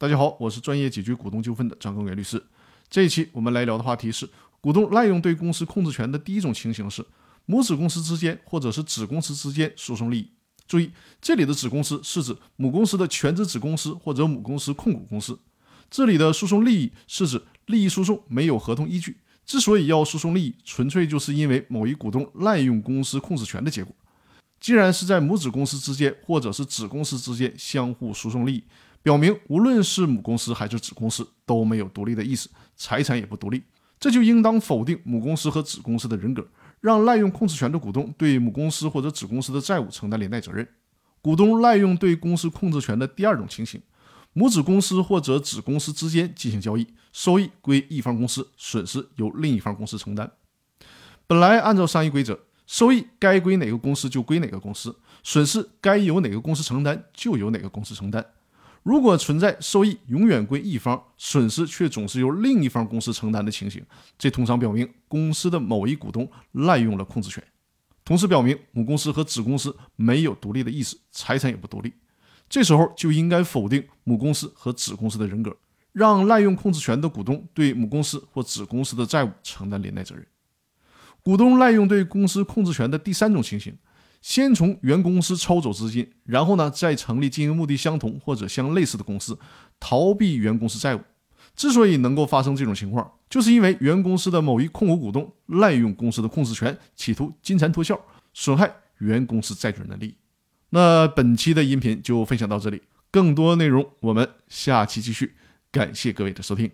大家好，我是专业解决股东纠纷的张根元律师。这一期我们来聊的话题是股东滥用对公司控制权的第一种情形是母子公司之间或者是子公司之间诉讼利益。注意，这里的子公司是指母公司的全资子公司或者母公司控股公司。这里的诉讼利益是指利益诉讼没有合同依据，之所以要诉讼利益，纯粹就是因为某一股东滥用公司控制权的结果。既然是在母子公司之间或者是子公司之间相互诉讼利益。表明，无论是母公司还是子公司都没有独立的意思，财产也不独立，这就应当否定母公司和子公司的人格，让滥用控制权的股东对母公司或者子公司的债务承担连带责任。股东滥用对公司控制权的第二种情形，母子公司或者子公司之间进行交易，收益归一方公司，损失由另一方公司承担。本来按照商业规则，收益该归哪个公司就归哪个公司，损失该由哪个公司承担就由哪个公司承担。如果存在收益永远归一方，损失却总是由另一方公司承担的情形，这通常表明公司的某一股东滥用了控制权，同时表明母公司和子公司没有独立的意识，财产也不独立。这时候就应该否定母公司和子公司的人格，让滥用控制权的股东对母公司或子公司的债务承担连带责任。股东滥用对公司控制权的第三种情形。先从原公司抽走资金，然后呢，再成立经营目的相同或者相类似的公司，逃避原公司债务。之所以能够发生这种情况，就是因为原公司的某一控股股东滥用公司的控制权，企图金蝉脱壳，损害原公司债权人的利益。那本期的音频就分享到这里，更多内容我们下期继续。感谢各位的收听。